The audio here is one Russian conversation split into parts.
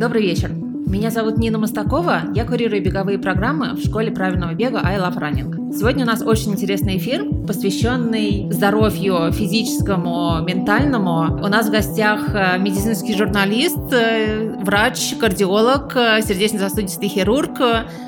Добрый вечер. Меня зовут Нина Мостакова, я курирую беговые программы в школе правильного бега I Love Running. Сегодня у нас очень интересный эфир, посвященный здоровью физическому, ментальному. У нас в гостях э, медицинский журналист, э, врач, кардиолог, э, сердечно-сосудистый хирург,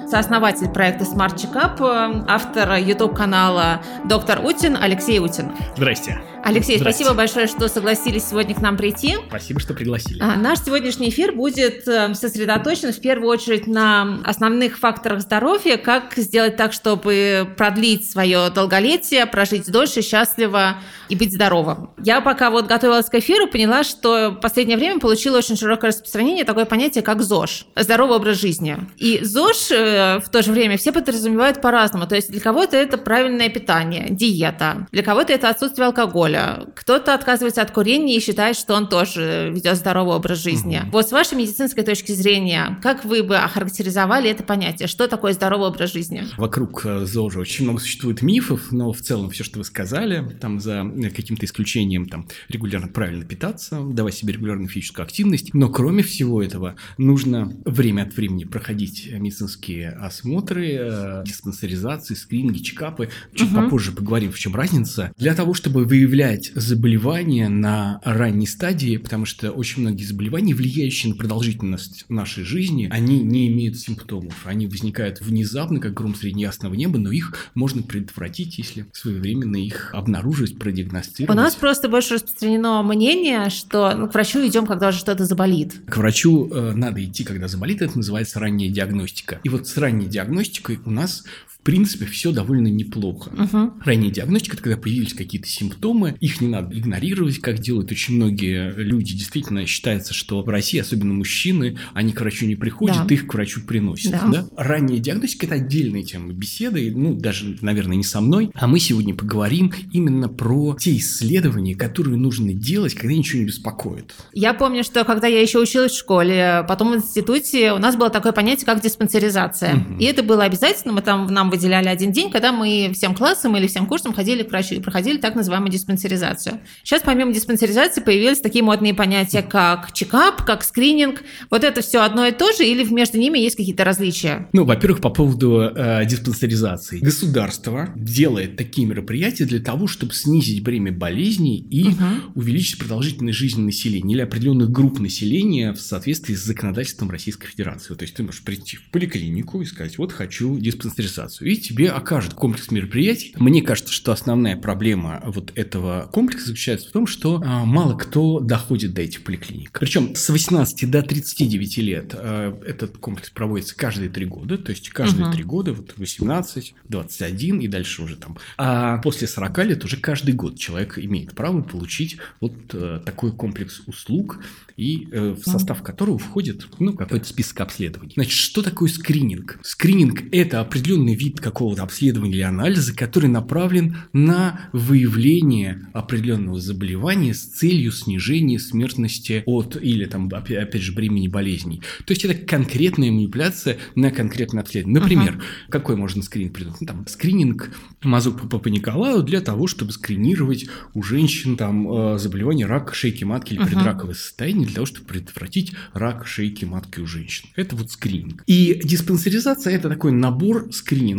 сооснователь проекта Smart Checkup, автор YouTube-канала «Доктор Утин» Алексей Утин. Здрасте. Алексей, спасибо большое, что согласились сегодня к нам прийти. Спасибо, что пригласили. А, наш сегодняшний эфир будет сосредоточен в первую очередь на основных факторах здоровья, как сделать так, чтобы продлить свое долголетие, прожить дольше, счастливо и быть здоровым. Я пока вот готовилась к эфиру, поняла, что в последнее время получила очень широкое распространение такое понятие, как ЗОЖ – здоровый образ жизни. И ЗОЖ э, в то же время все подразумевают по-разному. То есть для кого-то это правильное питание, диета, для кого-то это отсутствие алкоголя, кто-то отказывается от курения и считает, что он тоже ведет здоровый образ жизни. Угу. Вот с вашей медицинской точки зрения, как вы бы охарактеризовали это понятие? Что такое здоровый образ жизни? Вокруг э, ЗОЖа очень много существует мифов, но в целом все, что вы сказали, там за каким-то исключением, там, регулярно правильно питаться, давать себе регулярную физическую активность, но кроме всего этого нужно время от времени проходить медицинские осмотры, э, диспансеризации, скрининги, чекапы. Чуть угу. попозже поговорим, в чем разница. Для того, чтобы выявлять заболевания на ранней стадии, потому что очень многие заболевания, влияющие на продолжительность нашей жизни, они не имеют симптомов. Они возникают внезапно, как гром среди ясного неба, но их можно предотвратить, если своевременно их обнаружить, продиагностировать. У нас просто больше распространено мнение, что ну, к врачу идем, когда уже что-то заболит. К врачу э, надо идти, когда заболит, это называется ранняя диагностика. И вот с ранней диагностикой у нас в принципе, все довольно неплохо. Угу. Ранняя диагностика – когда появились какие-то симптомы, их не надо игнорировать, как делают очень многие люди. Действительно, считается, что в России, особенно мужчины, они к врачу не приходят, да. их к врачу приносят. Да. Да? Ранняя диагностика – это отдельная тема беседы, ну, даже, наверное, не со мной. А мы сегодня поговорим именно про те исследования, которые нужно делать, когда ничего не беспокоит. Я помню, что когда я еще училась в школе, потом в институте, у нас было такое понятие, как диспансеризация. Угу. И это было обязательно, мы там нам выделяли один день, когда мы всем классом или всем курсом ходили к врачу и проходили так называемую диспансеризацию. Сейчас помимо диспансеризации появились такие модные понятия, как чекап, как скрининг. Вот это все одно и то же или между ними есть какие-то различия? Ну, во-первых, по поводу э, диспансеризации. Государство делает такие мероприятия для того, чтобы снизить бремя болезней и угу. увеличить продолжительность жизни населения или определенных групп населения в соответствии с законодательством Российской Федерации. То есть ты можешь прийти в поликлинику и сказать, вот хочу диспансеризацию и тебе окажут комплекс мероприятий. Мне кажется, что основная проблема вот этого комплекса заключается в том, что а, мало кто доходит до этих поликлиник. Причем с 18 до 39 лет а, этот комплекс проводится каждые три года, то есть каждые три угу. года, вот 18, 21 и дальше уже там. А после 40 лет уже каждый год человек имеет право получить вот а, такой комплекс услуг и э, в состав которого входит ну, какой-то список обследований. Значит, что такое скрининг? Скрининг – это определенный вид какого-то обследования или анализа, который направлен на выявление определенного заболевания с целью снижения смертности от или там опять же бремени болезней. То есть это конкретная манипуляция на конкретное обследование. Например, uh-huh. какой можно скрининг придумать? Ну, там, скрининг мазок по Николаю для того, чтобы скринировать у женщин там э, заболевание рака шейки матки или uh-huh. предраковое состояние для того, чтобы предотвратить рак шейки матки у женщин. Это вот скрининг. И диспансеризация – это такой набор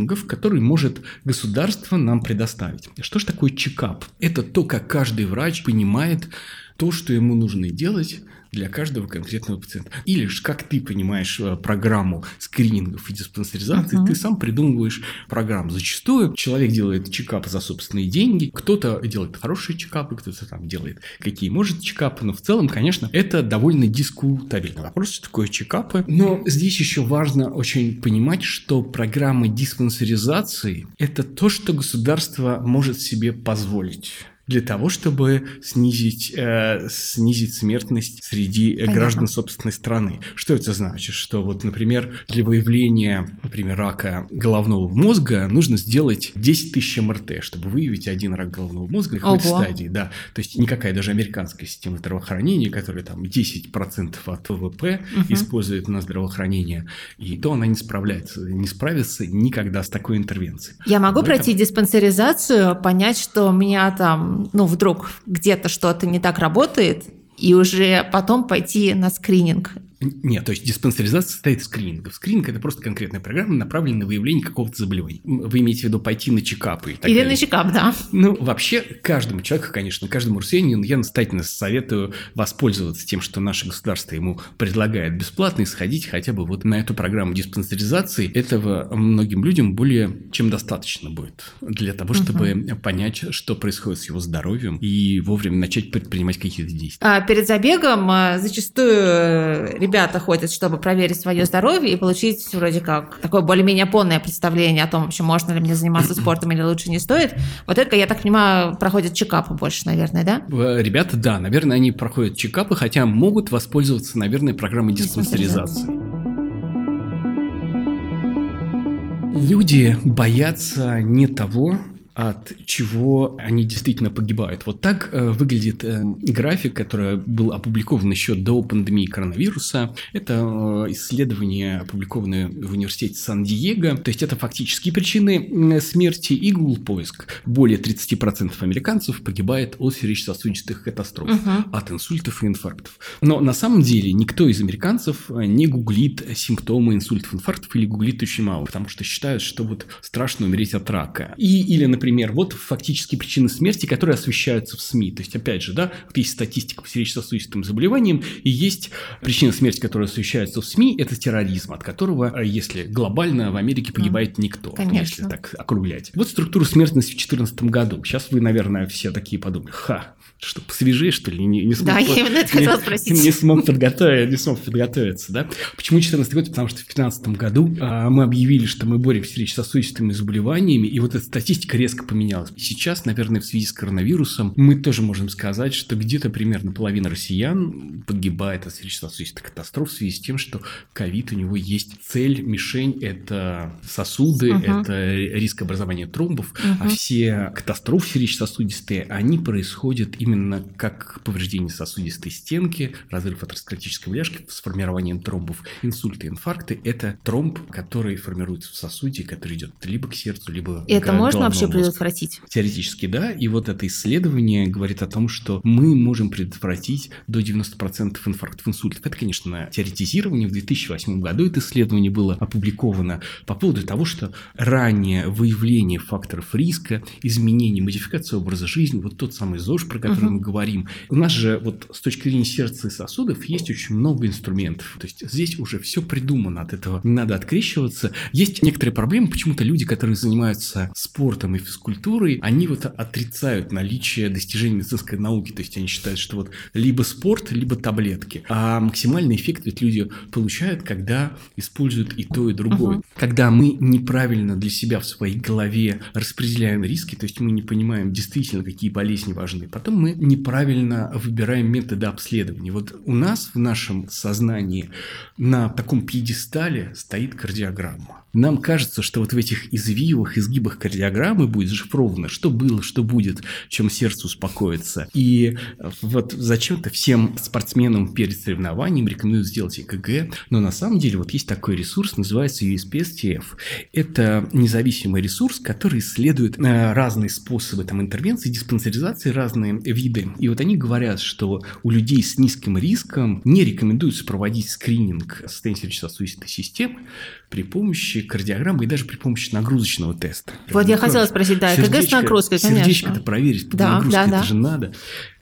скринингов, который может государство нам предоставить. Что же такое чекап? Это то, как каждый врач понимает то, что ему нужно делать для каждого конкретного пациента. Или же, как ты понимаешь э, программу скринингов и диспансеризации, uh-huh. ты сам придумываешь программу. Зачастую человек делает чекап за собственные деньги, кто-то делает хорошие чекапы, кто-то там делает какие может чекапы, но в целом, конечно, это довольно дискутабельный вопрос, что такое чекапы. Но здесь еще важно очень понимать, что программа диспансеризации – это то, что государство может себе позволить для того, чтобы снизить, э, снизить смертность среди Понятно. граждан собственной страны. Что это значит? Что вот, например, для выявления, например, рака головного мозга нужно сделать 10 тысяч МРТ, чтобы выявить один рак головного мозга в какой-то стадии. Да. То есть никакая даже американская система здравоохранения, которая там 10% от ВВП угу. использует на здравоохранение, и то она не справляется, не справится никогда с такой интервенцией. Я могу Поэтому... пройти диспансеризацию, понять, что у меня там ну, вдруг где-то что-то не так работает, и уже потом пойти на скрининг. Нет, то есть диспансеризация состоит из скринингов. Скрининг – это просто конкретная программа, направленная на выявление какого-то заболевания. Вы имеете в виду пойти на чекапы и так Или далее. на чекап, да. Ну, вообще, каждому человеку, конечно, каждому россиянину я настоятельно советую воспользоваться тем, что наше государство ему предлагает бесплатно и сходить хотя бы вот на эту программу диспансеризации. Этого многим людям более чем достаточно будет для того, чтобы uh-huh. понять, что происходит с его здоровьем и вовремя начать предпринимать какие-то действия. А перед забегом а, зачастую э, ребята ходят, чтобы проверить свое здоровье и получить вроде как такое более-менее полное представление о том, вообще можно ли мне заниматься спортом или лучше не стоит. Вот это, я так понимаю, проходят чекапы больше, наверное, да? Ребята, да, наверное, они проходят чекапы, хотя могут воспользоваться, наверное, программой диспансеризации. Люди боятся не того, от чего они действительно погибают. Вот так э, выглядит э, график, который был опубликован еще до пандемии коронавируса. Это э, исследование, опубликованное в университете Сан-Диего. То есть это фактические причины смерти и Google поиск. Более 30% американцев погибает от сердечно-сосудистых катастроф, uh-huh. от инсультов и инфарктов. Но на самом деле никто из американцев не гуглит симптомы инсультов, инфарктов или гуглит очень мало, потому что считают, что вот страшно умереть от рака. И, или, например, например, вот фактически причины смерти, которые освещаются в СМИ. То есть, опять же, да, вот есть статистика по сердечно-сосудистым заболеваниям, и есть причина смерти, которая освещается в СМИ, это терроризм, от которого, если глобально, в Америке погибает никто, Конечно. если так округлять. Вот структура смертности в 2014 году. Сейчас вы, наверное, все такие подумали, ха, что посвежее, что ли, не, не смог, да, я именно это хотела спросить. Не смог, подготовить, не смог подготовиться, да? Почему 2014 год? Потому что в 2015 году а, мы объявили, что мы боремся с сердечно-сосудистыми заболеваниями, и вот эта статистика резко поменялась. Сейчас, наверное, в связи с коронавирусом, мы тоже можем сказать, что где-то примерно половина россиян погибает от сердечно-сосудистых катастроф в связи с тем, что ковид у него есть цель, мишень – это сосуды, угу. это риск образования тромбов, угу. а все катастрофы сердечно-сосудистые, они происходят именно именно как повреждение сосудистой стенки, разрыв атеросклеротической бляшки с формированием тромбов, инсульты, инфаркты. Это тромб, который формируется в сосуде, который идет либо к сердцу, либо И к это можно вообще мозгу. предотвратить? Теоретически, да. И вот это исследование говорит о том, что мы можем предотвратить до 90% инфарктов, инсультов. Это, конечно, теоретизирование. В 2008 году это исследование было опубликовано по поводу того, что раннее выявление факторов риска, изменение, модификация образа жизни, вот тот самый ЗОЖ, про который котором мы говорим. У нас же вот с точки зрения сердца и сосудов есть очень много инструментов. То есть здесь уже все придумано, от этого не надо открещиваться. Есть некоторые проблемы, почему-то люди, которые занимаются спортом и физкультурой, они вот отрицают наличие достижений медицинской науки. То есть они считают, что вот либо спорт, либо таблетки. А максимальный эффект ведь люди получают, когда используют и то, и другое. Uh-huh. Когда мы неправильно для себя в своей голове распределяем риски, то есть мы не понимаем действительно, какие болезни важны. Потом мы неправильно выбираем методы обследования. Вот у нас в нашем сознании на таком пьедестале стоит кардиограмма. Нам кажется, что вот в этих извивах, изгибах кардиограммы будет зашифровано, что было, что будет, чем сердце успокоится. И вот зачем-то всем спортсменам перед соревнованием рекомендуют сделать ЭКГ, но на самом деле вот есть такой ресурс, называется USPSTF. Это независимый ресурс, который исследует э, разные способы там, интервенции, диспансеризации, разные виды. И вот они говорят, что у людей с низким риском не рекомендуется проводить скрининг состояния сердечно-сосудистой системы при помощи кардиограммы и даже при помощи нагрузочного теста. Вот я хотела спросить, да, ЭКГ с нагрузкой, конечно. Сердечко-то проверить под да, нагрузкой, да, да. это же надо.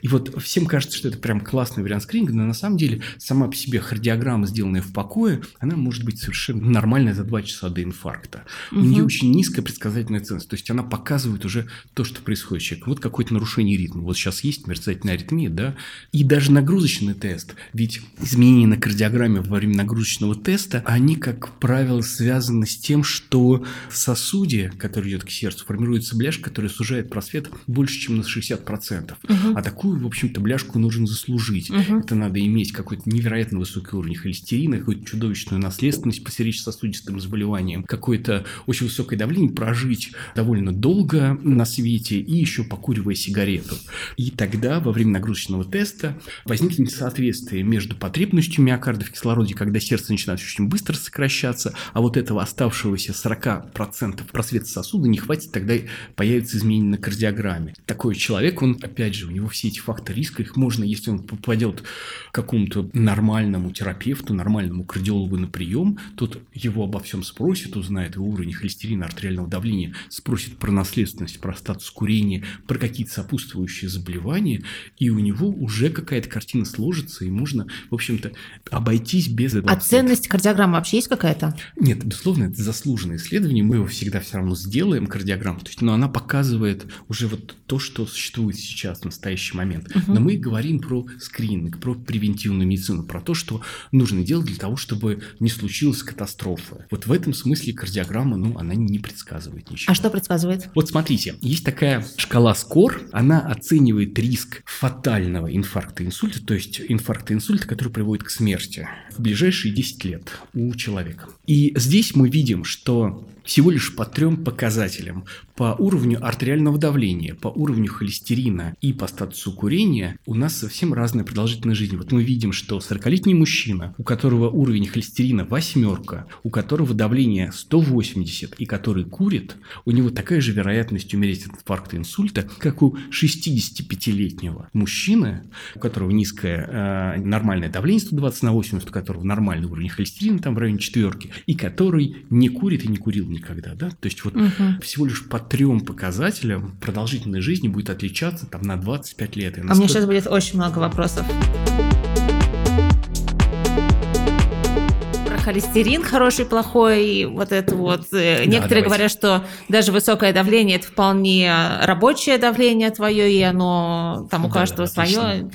И вот всем кажется, что это прям классный вариант скрининга, но на самом деле сама по себе кардиограмма, сделанная в покое, она может быть совершенно нормальная за 2 часа до инфаркта. Угу. У нее очень низкая предсказательная ценность, то есть она показывает уже то, что происходит с человеком. Вот какое-то нарушение ритма. Вот сейчас есть мерцательная аритмия, да, и даже нагрузочный тест. Ведь изменения на кардиограмме во время нагрузочного теста, они, как правило, связаны с тем, что в сосуде, который идет к сердцу, формируется бляшка, которая сужает просвет больше, чем на 60%. Угу. А такую такую, в общем-то, бляшку нужно заслужить. Угу. Это надо иметь какой-то невероятно высокий уровень холестерина, какую-то чудовищную наследственность по сердечно-сосудистым заболеваниям, какое-то очень высокое давление, прожить довольно долго на свете и еще покуривая сигарету. И тогда во время нагрузочного теста возникнет несоответствие между потребностью миокарда в кислороде, когда сердце начинает очень быстро сокращаться, а вот этого оставшегося 40% просвета сосуда не хватит, тогда появится изменение на кардиограмме. Такой человек, он, опять же, у него все эти факторы риска, их можно, если он попадет к какому-то нормальному терапевту, нормальному кардиологу на прием, тот его обо всем спросит, узнает его уровень холестерина, артериального давления, спросит про наследственность, про статус курения, про какие-то сопутствующие заболевания, и у него уже какая-то картина сложится, и можно, в общем-то, обойтись без этого. А ценность кардиограммы вообще есть какая-то? Нет, безусловно, это заслуженное исследование, мы его всегда все равно сделаем, кардиограмму, то есть, но она показывает уже вот то, что существует сейчас в настоящий момент. Угу. Но мы говорим про скрининг, про превентивную медицину, про то, что нужно делать для того, чтобы не случилась катастрофа. Вот в этом смысле кардиограмма, ну, она не предсказывает ничего. А что предсказывает? Вот смотрите, есть такая шкала СКОР, она оценивает риск фатального инфаркта инсульта, то есть инфаркта инсульта, который приводит к смерти в ближайшие 10 лет у человека. И здесь мы видим, что всего лишь по трем показателям. По уровню артериального давления, по уровню холестерина и по статусу курения у нас совсем разная продолжительность жизни. Вот мы видим, что 40-летний мужчина, у которого уровень холестерина восьмерка, у которого давление 180 и который курит, у него такая же вероятность умереть от инфаркта инсульта, как у 65-летнего мужчины, у которого низкое э, нормальное давление 120 на 80, у которого нормальный уровень холестерина там в районе четверки, и который не курит и не курил никогда, да? То есть вот угу. всего лишь по трем показателям продолжительность жизни будет отличаться там на 25 лет. И а мне сейчас будет очень много вопросов. Про холестерин хороший, плохой, вот это вот. Э, да, Некоторые давайте. говорят, что даже высокое давление это вполне рабочее давление твое, и оно там у да, каждого да, свое. Отлично.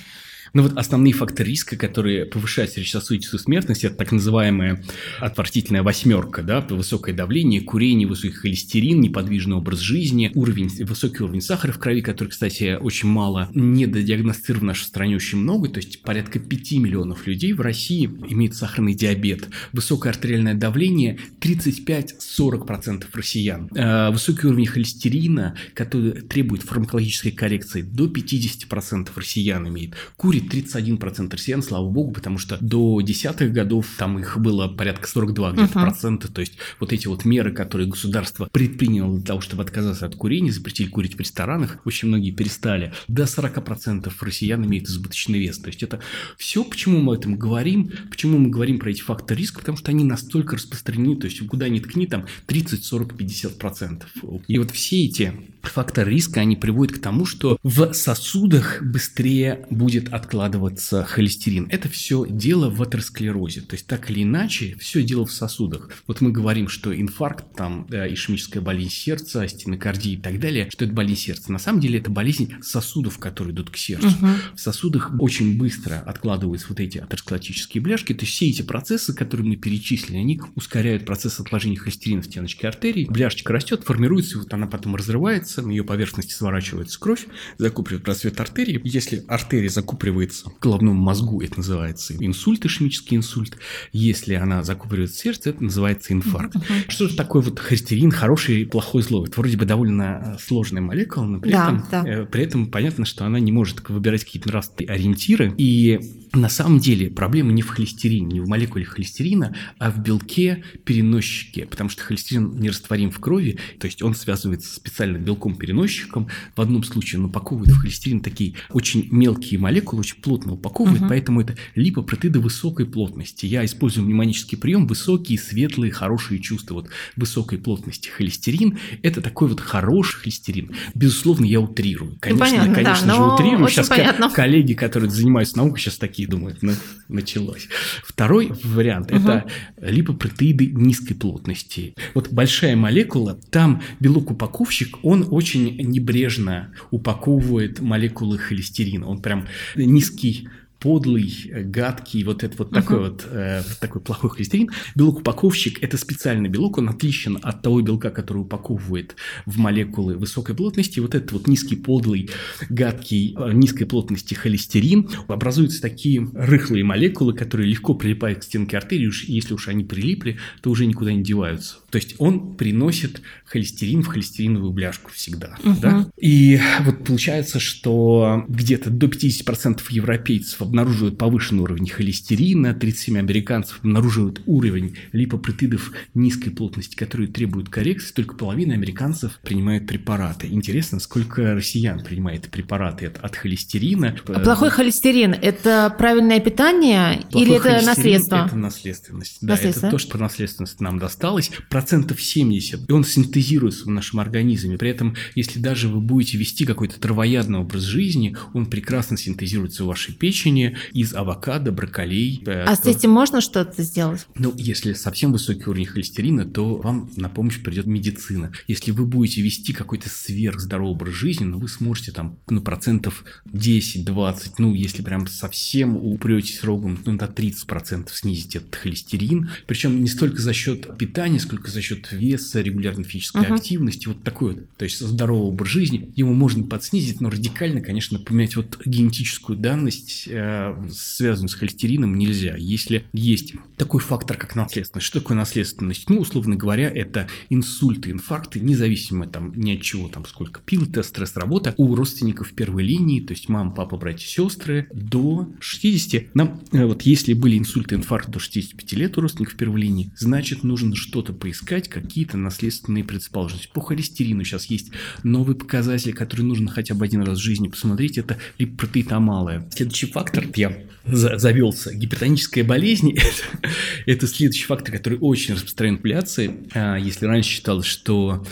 Ну вот основные факторы риска, которые повышают сердечно-сосудистую смертность, это так называемая отвратительная восьмерка, да, высокое давление, курение, высокий холестерин, неподвижный образ жизни, уровень, высокий уровень сахара в крови, который, кстати, очень мало недодиагностирован в нашей стране очень много, то есть порядка 5 миллионов людей в России имеют сахарный диабет, высокое артериальное давление 35-40% россиян, э, высокий уровень холестерина, который требует фармакологической коррекции, до 50% россиян имеет, курит 31% россиян, слава богу, потому что до десятых годов там их было порядка 42 где-то uh-huh. процента. То есть вот эти вот меры, которые государство предприняло для того, чтобы отказаться от курения, запретили курить в ресторанах, очень многие перестали. До 40% россиян имеют избыточный вес. То есть это все, почему мы об этом говорим, почему мы говорим про эти факторы риска, потому что они настолько распространены, то есть куда ни ткни, там 30, 40, 50 процентов. И вот все эти факторы риска, они приводят к тому, что в сосудах быстрее будет откладываться холестерин. Это все дело в атеросклерозе. То есть так или иначе, все дело в сосудах. Вот мы говорим, что инфаркт, там, да, ишемическая болезнь сердца, стенокардия и так далее, что это болезнь сердца. На самом деле это болезнь сосудов, которые идут к сердцу. Угу. В сосудах очень быстро откладываются вот эти атеросклеротические бляшки. То есть все эти процессы, которые мы перечислили, они ускоряют процесс отложения холестерина в стеночке артерии. Бляшечка растет, формируется, вот она потом разрывается, на ее поверхности сворачивается кровь, закупоривает просвет артерии. Если артерия закупоривает закупоривается в головном мозгу, это называется инсульт, ишемический инсульт. Если она закупоривается в сердце, это называется инфаркт. Uh-huh. Что же такое вот холестерин, хороший и плохой злой? Это вроде бы довольно сложная молекула, но при, да, этом, да. Э, при этом понятно, что она не может выбирать какие-то нравственные ориентиры. И на самом деле проблема не в холестерине, не в молекуле холестерина, а в белке переносчике, потому что холестерин нерастворим в крови, то есть он связывается с специальным белком-переносчиком. В одном случае он упаковывает в холестерин такие очень мелкие молекулы, очень плотно упаковывает, uh-huh. поэтому это липопротеиды высокой плотности. Я использую мнемонический прием высокие, светлые, хорошие чувства. Вот высокой плотности холестерин – это такой вот хороший холестерин. Безусловно, я утрирую. Ну, конечно, ну, понятно, конечно да, же, утрирую. Сейчас понятно. коллеги, которые занимаются наукой, сейчас такие думают, ну, началось. Второй вариант uh-huh. – это липопротеиды низкой плотности. Вот большая молекула, там белок-упаковщик, он очень небрежно упаковывает молекулы холестерина. Он прям низкий подлый, э, гадкий, вот этот вот uh-huh. такой вот э, такой плохой холестерин. Белок-упаковщик – это специальный белок, он отличен от того белка, который упаковывает в молекулы высокой плотности. Вот этот вот низкий, подлый, гадкий, э, низкой плотности холестерин. Образуются такие рыхлые молекулы, которые легко прилипают к стенке артерии, уж если уж они прилипли, то уже никуда не деваются. То есть он приносит холестерин в холестериновую бляшку всегда. Uh-huh. Да? И вот получается, что где-то до 50% европейцев обнаруживают повышенный уровень холестерина, 37 американцев обнаруживают уровень липопротидов низкой плотности, которые требуют коррекции, только половина американцев принимает препараты. Интересно, сколько россиян принимает препараты от, от холестерина. А плохой холестерин – это правильное питание Плохой или это наследство? Это наследственность. Да, это то, что по наследственности нам досталось. Процентов 70. И он синтезируется в нашем организме. При этом, если даже вы будете вести какой-то травоядный образ жизни, он прекрасно синтезируется в вашей печени из авокадо, брокколей. Э, а с этим можно что-то сделать? Ну, если совсем высокий уровень холестерина, то вам на помощь придет медицина. Если вы будете вести какой-то сверхздоровый образ жизни, ну, вы сможете там, ну, процентов 10-20, ну, если прям совсем упретесь рогом, ну, до 30% снизить этот холестерин. Причем не столько за счет питания, сколько за счет веса, регулярной физической uh-huh. активности, вот такой вот. То есть здоровый образ жизни, его можно подснизить, но радикально, конечно, поменять вот генетическую данность, э, связанную с холестерином, нельзя. Если есть такой фактор, как наследственность. Что такое наследственность? Ну, условно говоря, это инсульты, инфаркты, независимо там ни от чего, там сколько пил, тест, стресс, работа, у родственников первой линии, то есть мама, папа, братья, сестры, до 60. Нам, э, вот если были инсульты, инфаркты до 65 лет у родственников первой линии, значит, нужно что-то поискать, какие-то наследственные предрасположенности. По холестерину сейчас есть новый показатель, который нужно хотя бы один раз в жизни посмотреть, это липопротеида малая. Следующий фактор, я завелся, гипертоническая болезнь, это, это следующий фактор, который очень распространен в популяции. А, если раньше считалось, что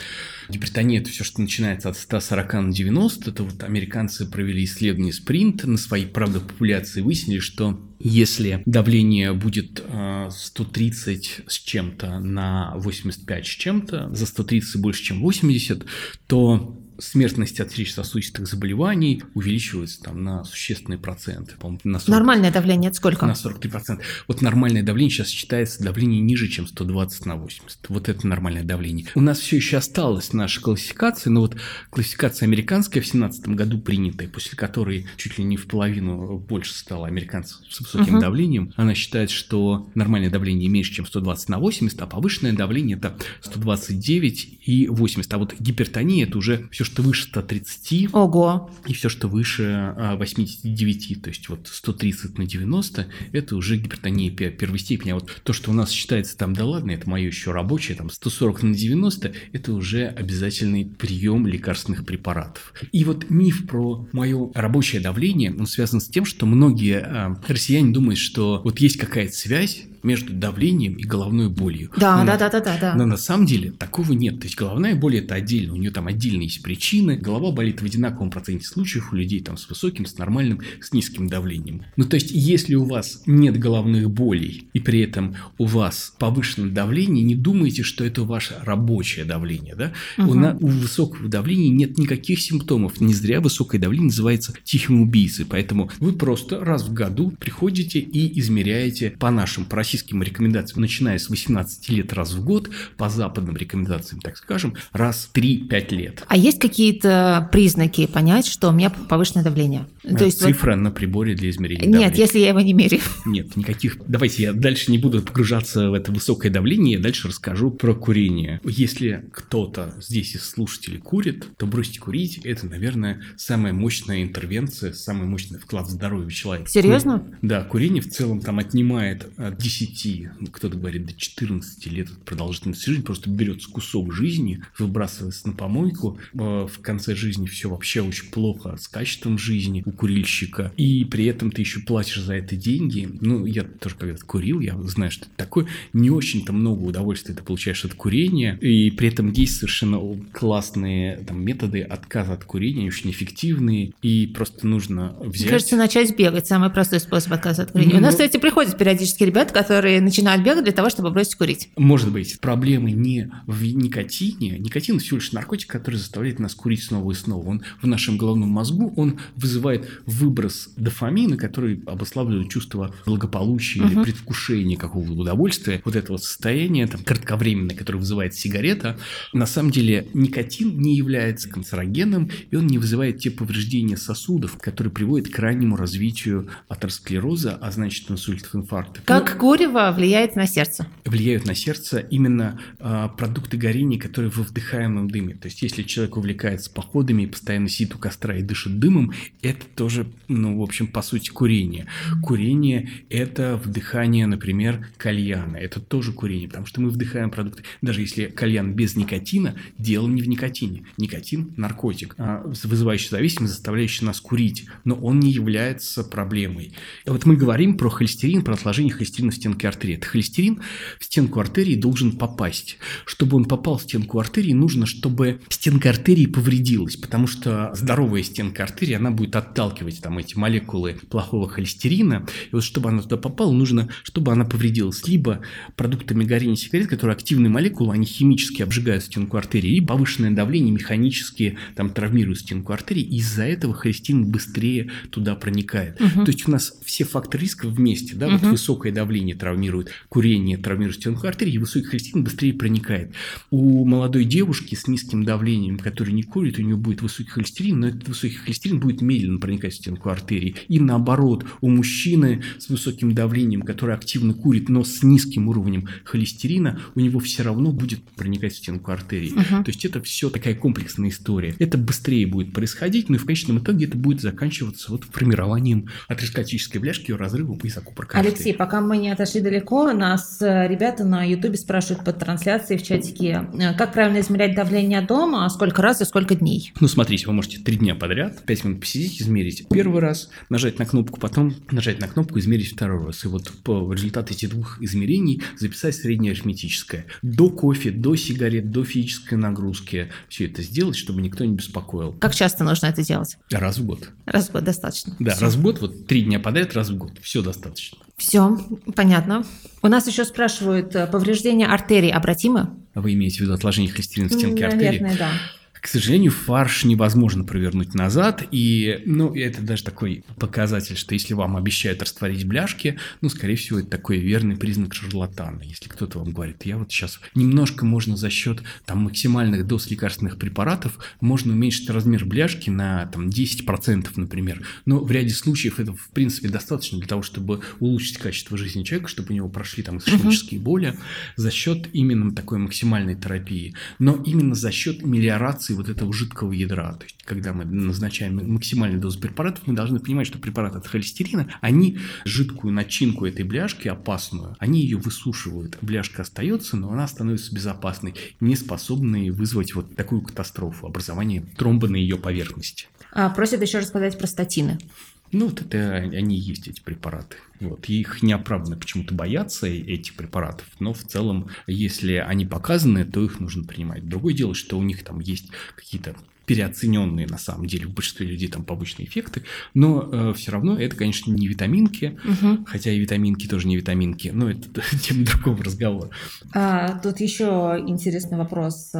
Гипертония – это все, что начинается от 140 на 90. Это вот американцы провели исследование спринт на своей, правда, популяции. Выяснили, что если давление будет 130 с чем-то на 85 с чем-то, за 130 больше, чем 80, то смертность от сердечно-сосудистых заболеваний увеличивается там на существенный процент. На 40, нормальное давление это сколько? На 43%. Вот нормальное давление сейчас считается давление ниже, чем 120 на 80. Вот это нормальное давление. У нас все еще осталась наша классификация, но вот классификация американская в 2017 году принятая, после которой чуть ли не в половину больше стало американцев с высоким uh-huh. давлением. Она считает, что нормальное давление меньше, чем 120 на 80, а повышенное давление это 129 и 80. А вот гипертония это уже все, что выше 130. Ого. И все, что выше 89. А, то есть вот 130 на 90 это уже гипертония первой степени. А вот то, что у нас считается там, да ладно, это мое еще рабочее, там 140 на 90, это уже обязательный прием лекарственных препаратов. И вот миф про мое рабочее давление, он связан с тем, что многие э, россияне думают, что вот есть какая-то связь между давлением и головной болью. Да, но, да, да, да, да, да. Но на самом деле такого нет. То есть головная боль это отдельно, у нее там отдельные есть причины. Голова болит в одинаковом проценте случаев у людей там с высоким, с нормальным, с низким давлением. Ну то есть если у вас нет головных болей и при этом у вас повышенное давление, не думайте, что это ваше рабочее давление, да? Угу. У, на, у высокого давления нет никаких симптомов. Не зря высокое давление называется тихим убийцей. Поэтому вы просто раз в году приходите и измеряете по нашим просить российским рекомендациям, начиная с 18 лет раз в год, по западным рекомендациям, так скажем, раз 3-5 лет. А есть какие-то признаки понять, что у меня повышенное давление? То есть Цифра вот... на приборе для измерения Нет, давления. если я его не меряю. Нет, никаких. Давайте я дальше не буду погружаться в это высокое давление, я дальше расскажу про курение. Если кто-то здесь из слушателей курит, то бросьте курить. Это, наверное, самая мощная интервенция, самый мощный вклад в здоровье человека. Серьезно? Да, курение в целом там отнимает от 10 10, ну, кто-то говорит, до 14 лет продолжительность жизни, просто берется кусок жизни, выбрасывается на помойку. Э, в конце жизни все вообще очень плохо с качеством жизни у курильщика. И при этом ты еще платишь за это деньги. Ну, я тоже когда-то курил, я знаю, что это такое. Не очень-то много удовольствия ты получаешь от курения. И при этом есть совершенно классные там, методы отказа от курения, очень эффективные. И просто нужно взять... Мне кажется, начать бегать. Самый простой способ отказа от курения. Ну, У нас, кстати, приходят периодически ребята, которые которые начинают бегать для того, чтобы бросить курить. Может быть, проблемы не в никотине. Никотин всего лишь наркотик, который заставляет нас курить снова и снова. Он в нашем головном мозгу, он вызывает выброс дофамина, который обуславливает чувство благополучия угу. или предвкушения какого-то удовольствия. Вот это вот состояние там, кратковременное, которое вызывает сигарета. На самом деле никотин не является канцерогеном, и он не вызывает те повреждения сосудов, которые приводят к раннему развитию атеросклероза, а значит инсультов, инфарктов. Как ну, курит топлива влияет на сердце? Влияют на сердце именно э, продукты горения, которые во вдыхаемом дыме. То есть, если человек увлекается походами и постоянно сидит у костра и дышит дымом, это тоже, ну, в общем, по сути, курение. Курение – это вдыхание, например, кальяна. Это тоже курение, потому что мы вдыхаем продукты. Даже если кальян без никотина, дело не в никотине. Никотин – наркотик, а вызывающий зависимость, заставляющий нас курить. Но он не является проблемой. И вот мы говорим про холестерин, про отложение холестерина в стенке артерии. Это холестерин в стенку артерии должен попасть. Чтобы он попал в стенку артерии, нужно, чтобы стенка артерии повредилась, потому что здоровая стенка артерии, она будет отталкивать там эти молекулы плохого холестерина. И вот чтобы она туда попала, нужно, чтобы она повредилась. Либо продуктами горения сигарет, которые активные молекулы, они химически обжигают стенку артерии, и повышенное давление механически там травмирует стенку артерии, и из-за этого холестерин быстрее туда проникает. Угу. То есть у нас все факторы риска вместе, да, угу. вот высокое давление травмирует, курение травмирует стенку артерии, и высокий холестерин быстрее проникает. У молодой девушки с низким давлением, которая не курит, у нее будет высокий холестерин, но этот высокий холестерин будет медленно проникать в стенку артерии. И наоборот, у мужчины с высоким давлением, который активно курит, но с низким уровнем холестерина, у него все равно будет проникать в стенку артерии. Угу. То есть это все такая комплексная история. Это быстрее будет происходить, но и в конечном итоге это будет заканчиваться вот формированием атеросклеротической бляшки и разрывом пояса Купра Алексей, пока мы не отошли далеко, нас э, ребята на Ютубе спрашивают под трансляцией в чатике, э, как правильно измерять давление дома, сколько раз и сколько дней? Ну, смотрите, вы можете три дня подряд, пять минут посидеть, измерить первый раз, нажать на кнопку, потом нажать на кнопку, измерить второй раз. И вот по результату этих двух измерений записать среднее арифметическое. До кофе, до сигарет, до физической нагрузки. Все это сделать, чтобы никто не беспокоил. Как часто нужно это делать? Раз в год. Раз в год достаточно. Да, Все. раз в год, вот три дня подряд, раз в год. Все достаточно. Все, понятно. У нас еще спрашивают, э, повреждение артерий обратимы? Вы имеете в виду отложение холестерина в стенке Наверное, артерии? Наверное, да. К сожалению, фарш невозможно провернуть назад, и, ну, это даже такой показатель, что если вам обещают растворить бляшки, ну, скорее всего, это такой верный признак шарлатана. Если кто-то вам говорит, я вот сейчас немножко можно за счет там максимальных доз лекарственных препаратов можно уменьшить размер бляшки на там 10%, например. Но в ряде случаев это, в принципе, достаточно для того, чтобы улучшить качество жизни человека, чтобы у него прошли там ишемические uh-huh. боли за счет именно такой максимальной терапии. Но именно за счет мелиорации вот этого жидкого ядра. То есть, когда мы назначаем максимальную дозу препаратов, мы должны понимать, что препараты от холестерина, они жидкую начинку этой бляшки, опасную, они ее высушивают. Бляшка остается, но она становится безопасной, не способной вызвать вот такую катастрофу, образование тромба на ее поверхности. А, просят еще рассказать про статины. Ну, вот это они и есть, эти препараты. Вот. Их неоправданно почему-то боятся, этих препаратов, но в целом, если они показаны, то их нужно принимать. Другое дело, что у них там есть какие-то переоцененные на самом деле в большинстве людей там побочные эффекты, но э, все равно это, конечно, не витаминки, угу. хотя и витаминки тоже не витаминки, но это тема другого разговора. А, тут еще интересный вопрос.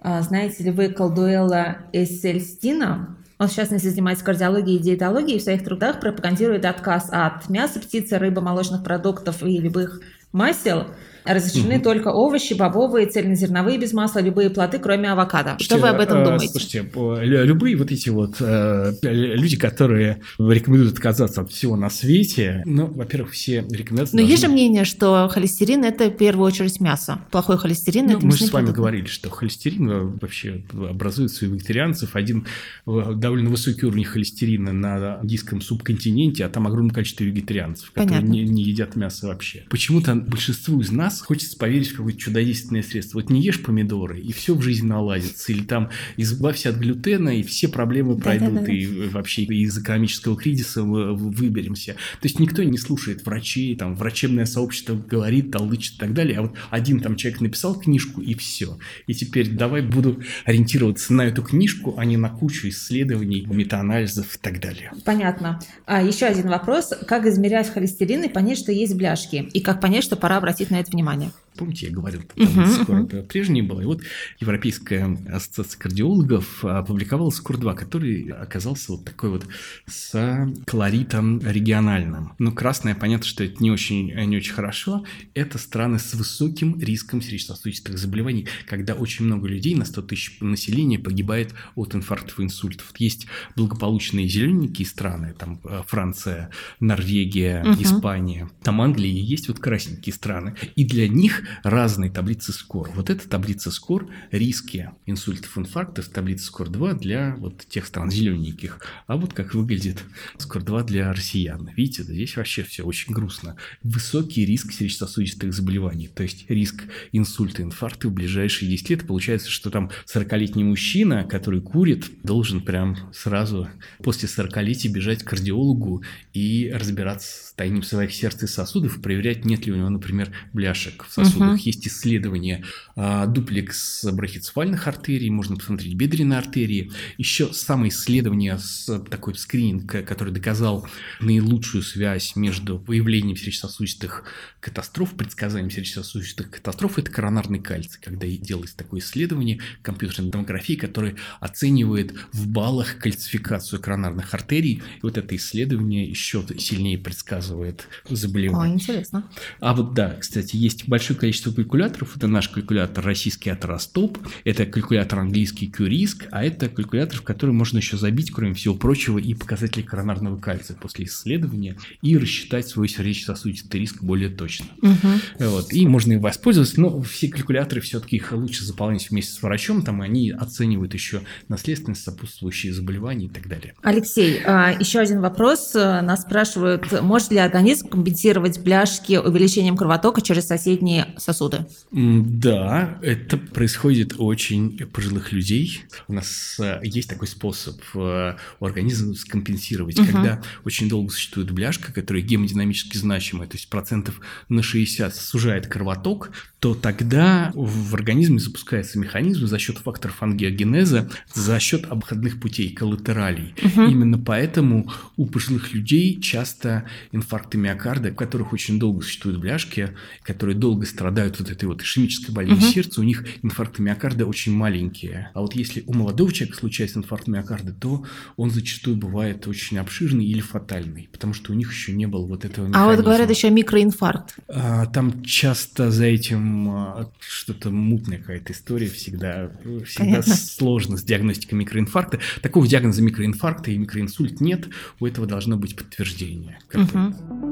А, знаете ли вы Колдуэла Эссельстина? Он, в частности, занимается кардиологией и диетологией, и в своих трудах пропагандирует отказ от мяса, птицы, рыбы, молочных продуктов и любых масел – Разрешены угу. только овощи, бобовые, цельнозерновые без масла, любые плоды, кроме авокадо. Слушайте, Что вы об этом э, думаете? Слушайте, любые вот эти вот э, люди, которые рекомендуют отказаться от всего на свете, ну, во-первых, все рекомендации... Но должны... есть же мнение, что холестерин – это в первую очередь мясо. Плохой холестерин ну, – это Мы же с вами продукты. говорили, что холестерин э, вообще образуется у вегетарианцев. Один довольно высокий уровень холестерина на диском субконтиненте, а там огромное количество вегетарианцев, которые не, не едят мясо вообще. Почему-то большинству из нас раз хочется поверить в какое-то чудодейственное средство. Вот не ешь помидоры, и все в жизни наладится. Или там избавься от глютена, и все проблемы пройдут, да, да, да. и вообще из экономического кризиса выберемся. То есть никто не слушает врачей, там врачебное сообщество говорит, толдычит и так далее. А вот один там человек написал книжку, и все. И теперь давай буду ориентироваться на эту книжку, а не на кучу исследований, метаанализов и так далее. Понятно. А еще один вопрос. Как измерять холестерин и понять, что есть бляшки? И как понять, что пора обратить на это внимание? Внимание? Помните, я говорил, таблица угу, скор прежняя была. И вот Европейская ассоциация кардиологов опубликовала СКОР-2, который оказался вот такой вот с колоритом региональным. Ну, красное, понятно, что это не очень, не очень хорошо. Это страны с высоким риском сердечно-сосудистых заболеваний, когда очень много людей на 100 тысяч населения погибает от инфарктов и инсультов. Есть благополучные зелененькие страны, там э, Франция, Норвегия, угу. Испания, там Англия, и есть вот красненькие страны. И для них разные таблицы СКОР. Вот эта таблица СКОР – риски инсультов, инфарктов, таблица СКОР-2 для вот тех стран зелененьких. А вот как выглядит СКОР-2 для россиян. Видите, здесь вообще все очень грустно. Высокий риск сердечно-сосудистых заболеваний, то есть риск инсульта, инфаркта в ближайшие 10 лет. Получается, что там 40-летний мужчина, который курит, должен прям сразу после 40-летия бежать к кардиологу и разбираться с состоянием своих сердца и сосудов, проверять, нет ли у него, например, бляшек в сосудах. Угу. Есть исследования а, дуплекс брахицефальных артерий, можно посмотреть бедренные артерии. Еще самое исследование с такой скрининг, который доказал наилучшую связь между появлением сердечно-сосудистых катастроф, предсказанием сердечно-сосудистых катастроф, это коронарный кальций, когда делается такое исследование компьютерной томографии, которое оценивает в баллах кальцификацию коронарных артерий. И вот это исследование еще сильнее предсказывает заболевание. О, интересно. А вот да, кстати, есть большое количество калькуляторов. Это наш калькулятор российский Атростоп, это калькулятор английский QRisk, а это калькулятор, в который можно еще забить, кроме всего прочего, и показатели коронарного кальция после исследования и рассчитать свой сердечно-сосудистый риск более точно. Угу. Вот. И можно им воспользоваться, но все калькуляторы все-таки их лучше заполнять вместе с врачом, там они оценивают еще наследственность, сопутствующие заболевания и так далее. Алексей, а, еще один вопрос. Нас спрашивают, может ли организм компенсировать бляшки увеличением кровотока через соседние сосуды? Да, это происходит очень пожилых людей. У нас э, есть такой способ э, у организма скомпенсировать, угу. когда очень долго существует бляшка, которая гемодинамически значимая, то есть процентов на 60 сужает кровоток, то тогда в организме запускается механизм за счет факторов ангиогенеза, за счет обходных путей, коллатералей. Угу. Именно поэтому у пожилых людей часто инфаркты миокарда, у которых очень долго существуют бляшки, которые долго страдают вот этой вот ишемической болезнью угу. сердца, у них инфаркты миокарда очень маленькие. А вот если у молодого человека случается инфаркт миокарда, то он зачастую бывает очень обширный или фатальный, потому что у них еще не было вот этого механизма. А вот говорят еще микроинфаркт. А, там часто за этим а, что-то мутная какая-то история, всегда, всегда сложно с диагностикой микроинфаркта. Такого диагноза микроинфаркта и микроинсульт нет, у этого должно быть подтверждение. Угу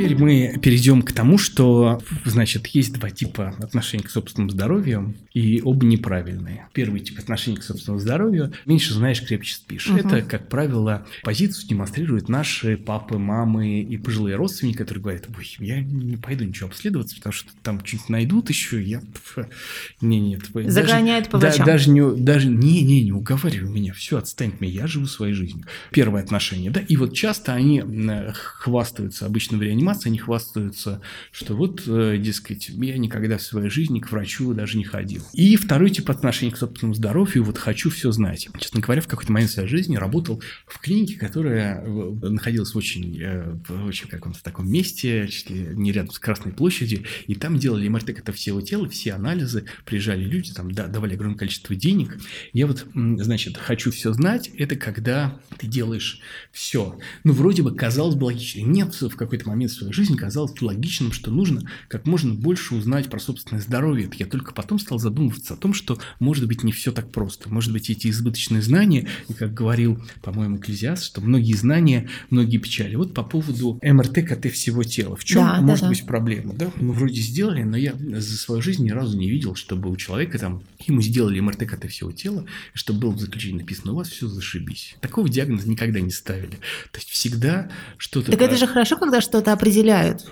теперь мы перейдем к тому, что, значит, есть два типа отношений к собственному здоровью, и оба неправильные. Первый тип отношений к собственному здоровью – меньше знаешь, крепче спишь. Угу. Это, как правило, позицию демонстрируют наши папы, мамы и пожилые родственники, которые говорят, ой, я не пойду ничего обследоваться, потому что там что-нибудь найдут еще, я... Не, нет. Загоняют даже, по врачам. Да, даже не, даже, не, не, не уговаривай меня, все, отстань от меня, я живу своей жизнью. Первое отношение, да, и вот часто они хвастаются обычно в реанимации, реанимации они хвастаются, что вот, э, дескать, я никогда в своей жизни к врачу даже не ходил. И второй тип отношений к собственному здоровью, вот хочу все знать. Честно говоря, в какой-то момент своей жизни работал в клинике, которая находилась в очень, э, в очень каком-то таком месте, чуть ли не рядом с Красной площадью, и там делали МРТ это всего тела, все анализы, приезжали люди, там да, давали огромное количество денег. Я вот, значит, хочу все знать, это когда ты делаешь все. Ну, вроде бы казалось бы логично. Нет, в какой-то момент своей жизни казалось логичным, что нужно как можно больше узнать про собственное здоровье. Я только потом стал задумываться о том, что может быть не все так просто. Может быть эти избыточные знания, и как говорил, по-моему, Экклезиаст, что многие знания, многие печали. Вот по поводу МРТ КТ всего тела. В чем да, может да, быть да. проблема? Да? Мы вроде сделали, но я за свою жизнь ни разу не видел, чтобы у человека там, ему сделали МРТ КТ всего тела, и чтобы было в заключении написано, у вас все зашибись. Такого диагноза никогда не ставили. То есть всегда что-то... Так про... это же хорошо, когда что-то определяют.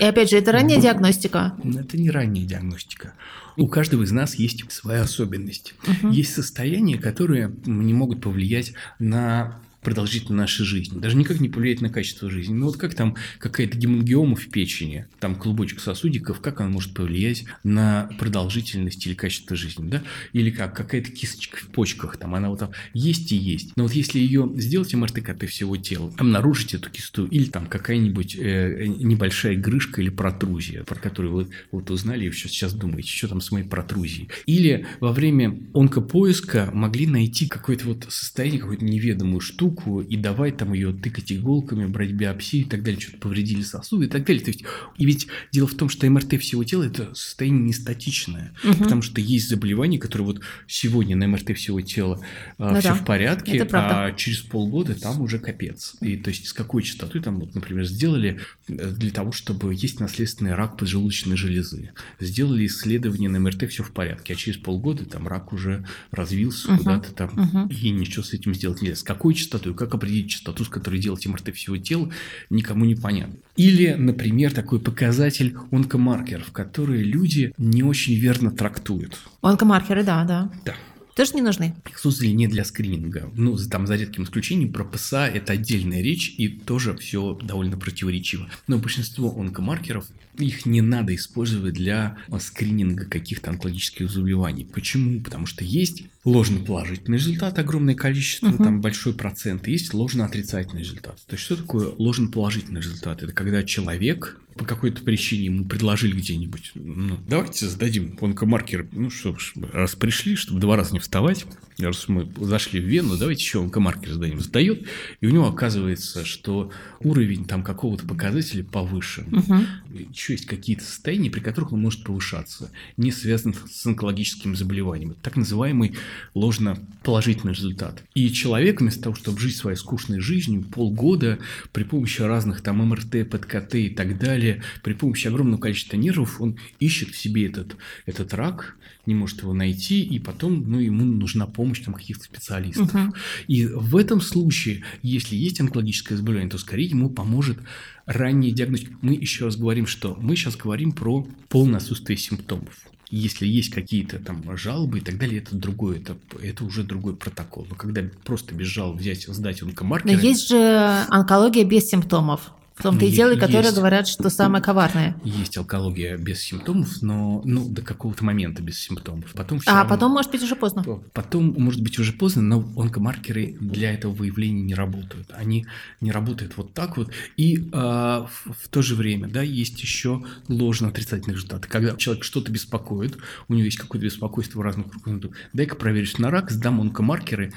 И опять же, это ранняя диагностика? Это не ранняя диагностика. У каждого из нас есть своя особенность. Угу. Есть состояния, которые не могут повлиять на продолжительность нашей жизни. Даже никак не повлияет на качество жизни. Ну вот как там какая-то гемангиома в печени, там клубочек сосудиков, как она может повлиять на продолжительность или качество жизни, да? Или как какая-то кисточка в почках, там она вот там есть и есть. Но вот если ее сделать МРТ-КТ всего тела, обнаружить эту кисту или там какая-нибудь э, небольшая грыжка или протрузия, про которую вы вот узнали и сейчас думаете, что там с моей протрузией. Или во время онкопоиска могли найти какое-то вот состояние, какую-то неведомую штуку и давай там ее тыкать иголками, брать биопсию и так далее, что-то повредили сосуды и так далее. То есть, и ведь дело в том, что МРТ всего тела – это состояние не статичное, угу. потому что есть заболевания, которые вот сегодня на МРТ всего тела а, ну, все да. в порядке, а через полгода там уже капец. И то есть с какой частотой там, вот, например, сделали э, для того, чтобы есть наследственный рак поджелудочной железы. Сделали исследование на МРТ, все в порядке, а через полгода там рак уже развился угу. куда-то там, угу. и ничего с этим сделать нельзя. С какой частотой, как определить частоту, с которой делать МРТ всего тела, никому не понятно. Или, например, такой показатель онкомаркеров, которые люди не очень верно трактуют. Онкомаркеры, да, да. Да. Тоже не нужны? Их создали не для скрининга. Ну, там за редким исключением про ПСА это отдельная речь и тоже все довольно противоречиво. Но большинство онкомаркеров их не надо использовать для скрининга каких-то онкологических заболеваний. Почему? Потому что есть ложноположительный результат, огромное количество, uh-huh. там большой процент, и есть ложно-отрицательный результат. То есть что такое ложноположительный результат? Это когда человек по какой-то причине ему предложили где-нибудь, ну, давайте сдадим онкомаркер, ну, что ж, раз пришли, чтобы два раза не вставать, раз мы зашли в Вену, давайте еще онкомаркер сдадим. Сдает, и у него оказывается, что уровень там какого-то показателя повышен. Угу. Еще есть какие-то состояния, при которых он может повышаться, не связанных с онкологическим заболеванием. Так называемый ложно-положительный результат. И человек вместо того, чтобы жить своей скучной жизнью полгода при помощи разных там МРТ, ПТКТ и так далее, при помощи огромного количества нервов, он ищет в себе этот, этот рак, не может его найти, и потом ну, ему нужна помощь там, каких-то специалистов. Угу. И в этом случае, если есть онкологическое заболевание, то скорее ему поможет ранняя диагностика. Мы еще раз говорим, что мы сейчас говорим про полное отсутствие симптомов. Если есть какие-то там жалобы и так далее, это другое, это, это уже другой протокол. Но когда просто без жалоб взять, сдать онкомаркеры... Но есть же онкология без симптомов. В том-то и дело, которые есть, говорят, что самое коварное. Есть алкология без симптомов, но ну, до какого-то момента без симптомов. Потом а равно, потом, может быть, уже поздно. Потом, может быть, уже поздно, но онкомаркеры для этого выявления не работают. Они не работают вот так вот. И э, в, в то же время, да, есть еще ложно отрицательные результаты. Когда человек что-то беспокоит, у него есть какое-то беспокойство в разных кругах, дай-ка проверюсь на рак, сдам онкомаркеры,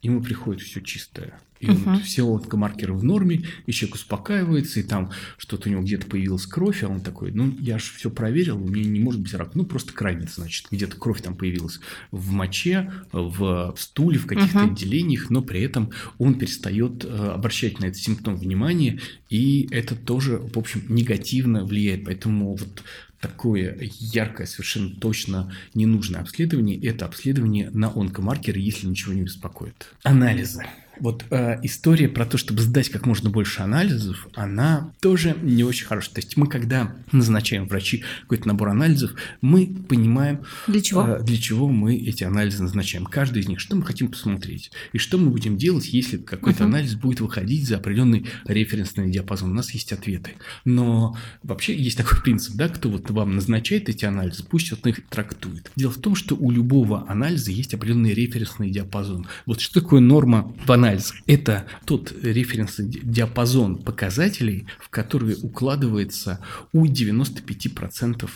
ему приходит все чистое. И uh-huh. вот все онкомаркеры в норме, и человек успокаивается, и там что-то у него где-то появилась кровь, а он такой, ну, я же все проверил, у меня не может быть рак. Ну, просто кровец, значит, где-то кровь там появилась в моче, в стуле, в каких-то uh-huh. отделениях, но при этом он перестает э, обращать на этот симптом внимание, и это тоже, в общем, негативно влияет. Поэтому вот такое яркое, совершенно точно ненужное обследование – это обследование на онкомаркеры, если ничего не беспокоит. Анализы. Вот э, история про то, чтобы сдать как можно больше анализов, она тоже не очень хорошая. То есть мы, когда назначаем врачи какой-то набор анализов, мы понимаем, для чего, э, для чего мы эти анализы назначаем. Каждый из них, что мы хотим посмотреть, и что мы будем делать, если какой-то uh-huh. анализ будет выходить за определенный референсный диапазон. У нас есть ответы. Но вообще есть такой принцип, да, кто вот вам назначает эти анализы, пусть он их трактует. Дело в том, что у любого анализа есть определенный референсный диапазон. Вот что такое норма в анализе? Анализ – это тот референсный диапазон показателей, в который укладывается у 95%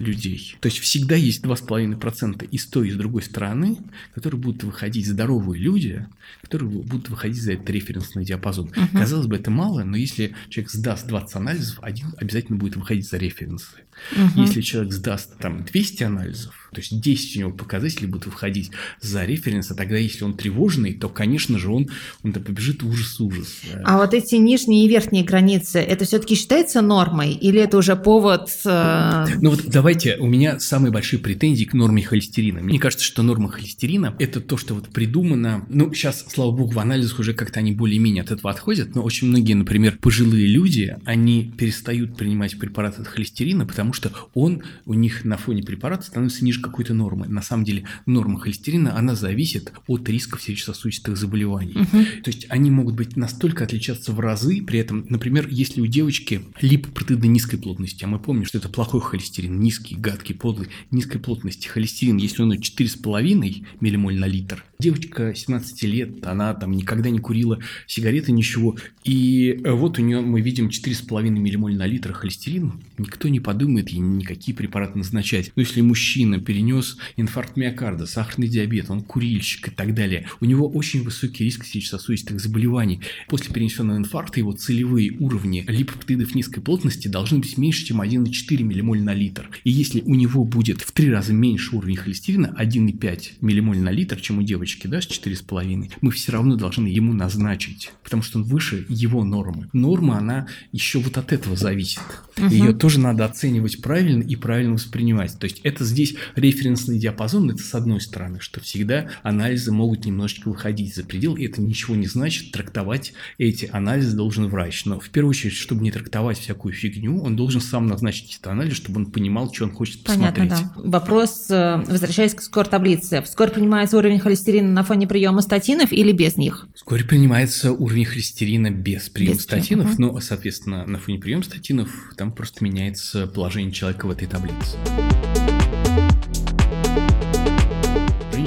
людей. То есть всегда есть 2,5% и с той, и с другой стороны, которые будут выходить здоровые люди, которые будут выходить за этот референсный диапазон. Угу. Казалось бы, это мало, но если человек сдаст 20 анализов, один обязательно будет выходить за референсы. Угу. Если человек сдаст там 200 анализов, то есть 10 у него показателей будут выходить за референс, а тогда если он тревожный, то, конечно же, он, он побежит ужас-ужас. А вот эти нижние и верхние границы, это все-таки считается нормой или это уже повод... Э... Ну вот давайте, у меня самые большие претензии к норме холестерина. Мне кажется, что норма холестерина – это то, что вот придумано... Ну, сейчас, слава богу, в анализах уже как-то они более-менее от этого отходят, но очень многие, например, пожилые люди, они перестают принимать препараты от холестерина, потому что он у них на фоне препарата становится ниже ниже какой-то нормы. На самом деле норма холестерина, она зависит от рисков сердечно-сосудистых заболеваний. Угу. То есть они могут быть настолько отличаться в разы, при этом, например, если у девочки липопротеиды низкой плотности, а мы помним, что это плохой холестерин, низкий, гадкий, подлый, низкой плотности холестерин, если он 4,5 миллимоль на литр, девочка 17 лет, она там никогда не курила сигареты, ничего, и вот у нее мы видим 4,5 миллимоль на литр холестерин, никто не подумает ей никакие препараты назначать. Но если мужчина перенес инфаркт миокарда, сахарный диабет, он курильщик и так далее, у него очень высокий риск сердечно-сосудистых заболеваний. После перенесенного инфаркта его целевые уровни липоптидов низкой плотности должны быть меньше, чем 1,4 миллимоль на литр. И если у него будет в три раза меньше уровень холестерина, 1,5 миллимоль на литр, чем у девочки, да, с 4,5, мы все равно должны ему назначить, потому что он выше его нормы. Норма, она еще вот от этого зависит. Угу. Ее тоже надо оценивать правильно и правильно воспринимать. То есть это здесь референсный диапазон, это с одной стороны, что всегда анализы могут немножечко выходить за предел, и это ничего не значит, трактовать эти анализы должен врач. Но в первую очередь, чтобы не трактовать всякую фигню, он должен сам назначить этот анализ, чтобы он понимал, что он хочет Понятно, посмотреть. Да. Вопрос, э, возвращаясь к скор-таблице. Скор принимается уровень холестерина на фоне приема статинов или без них? В скоре принимается уровень холестерина без приема без статинов, но, соответственно, на фоне приема статинов там просто меняется положение человека в этой таблице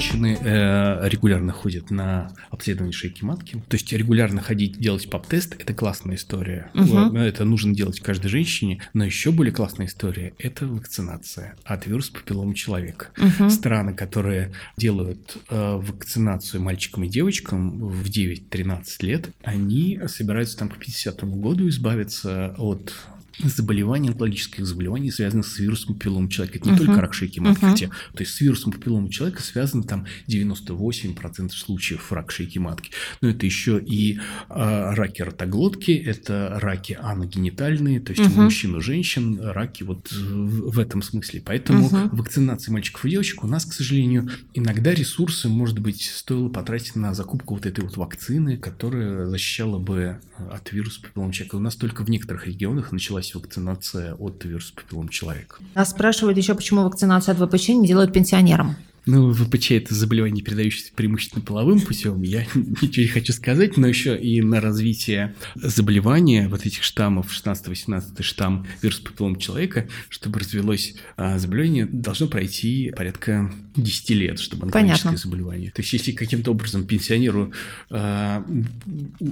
женщины э, регулярно ходят на обследование шейки матки. То есть регулярно ходить делать пап-тест – это классная история. Угу. Это нужно делать каждой женщине. Но еще более классная история – это вакцинация от вируса папиллома человека. Угу. Страны, которые делают э, вакцинацию мальчикам и девочкам в 9-13 лет, они собираются там к 50 году избавиться от заболеваний, онкологических заболеваний, связанных с вирусом папиллома человека. Это не uh-huh. только рак шейки матки, uh-huh. хотя, то есть с вирусом папиллома человека связано там 98% случаев рак шейки матки. Но это еще и э, раки ротоглотки, это раки аногенитальные, то есть uh-huh. у мужчин и женщин раки вот в, в этом смысле. Поэтому uh-huh. вакцинация мальчиков и девочек у нас, к сожалению, иногда ресурсы, может быть, стоило потратить на закупку вот этой вот вакцины, которая защищала бы от вируса папиллома человека. У нас только в некоторых регионах началась началась вакцинация от вируса папиллома человека. Нас спрашивают еще, почему вакцинацию от ВПЧ не делают пенсионерам. Ну, ВПЧ – это заболевание, передающееся преимущественно половым путем. Я ничего не хочу сказать, но еще и на развитие заболевания вот этих штаммов, 16-18 штамм вируса папиллома человека, чтобы развелось а, заболевание, должно пройти порядка 10 лет, чтобы онкологическое Понятно. заболевание. То есть, если каким-то образом пенсионеру а,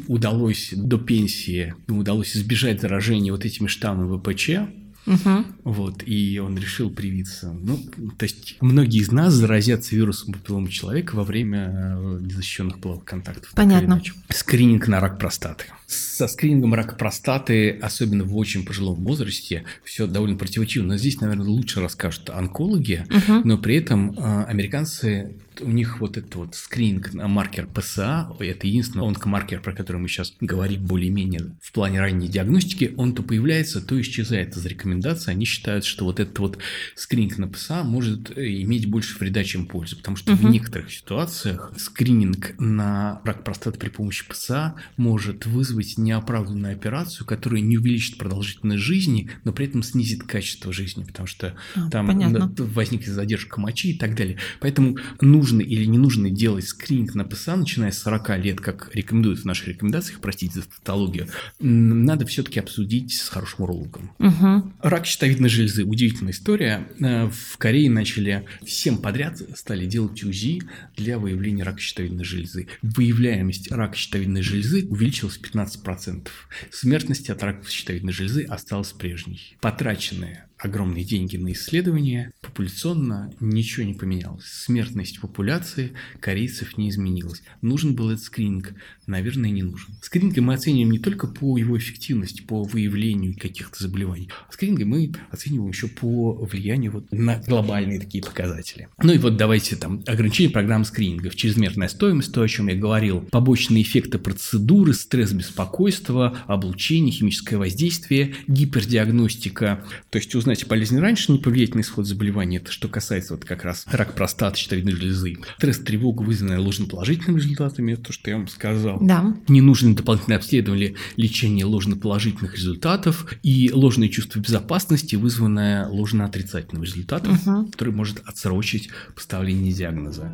удалось до пенсии, удалось избежать заражения вот этими штаммами ВПЧ, Угу. Вот, и он решил привиться. Ну, то есть многие из нас заразятся вирусом папиллома человека во время э, незащищенных половых контактов. Понятно. Скрининг на рак простаты. Со скринингом рака простаты, особенно в очень пожилом возрасте, все довольно противоречиво. Но здесь, наверное, лучше расскажут онкологи, угу. но при этом э, американцы у них вот этот вот скрининг на маркер ПСА, это единственный онкомаркер, про который мы сейчас говорим более-менее в плане ранней диагностики, он то появляется, то исчезает из рекомендаций. Они считают, что вот этот вот скрининг на ПСА может э, иметь больше вреда, чем пользы, потому что угу. в некоторых ситуациях скрининг на рак простаты при помощи ПСА может вызвать неоправданную операцию, которая не увеличит продолжительность жизни, но при этом снизит качество жизни, потому что а, там понятно. возникнет задержка мочи и так далее. Поэтому нужно или не нужно делать скрининг на ПСА, начиная с 40 лет, как рекомендуют в наших рекомендациях, простите за тавтологию, надо все-таки обсудить с хорошим урологом. Угу. Рак щитовидной железы. Удивительная история. Э, в Корее начали всем подряд стали делать УЗИ для выявления рака щитовидной железы. Выявляемость рака щитовидной железы увеличилась 15%. Смертность от рака щитовидной железы осталась прежней. Потраченные огромные деньги на исследования, популяционно ничего не поменялось. Смертность популяции корейцев не изменилась. Нужен был этот скрининг? Наверное, не нужен. Скрининг мы оцениваем не только по его эффективности, по выявлению каких-то заболеваний. А скрининг мы оцениваем еще по влиянию вот на глобальные такие показатели. Ну и вот давайте там ограничение программ скринингов. Чрезмерная стоимость, то, о чем я говорил. Побочные эффекты процедуры, стресс, беспокойство, облучение, химическое воздействие, гипердиагностика. То есть узнать узнать о болезни раньше, не повлиять на исход заболевания. Это что касается вот как раз рак простаты, щитовидной железы. Стресс, тревога, вызванная ложноположительными результатами, то, что я вам сказал. Да. Не нужно дополнительное обследование лечения ложноположительных результатов и ложное чувство безопасности, вызванное ложноотрицательным результатом, угу. который может отсрочить поставление диагноза.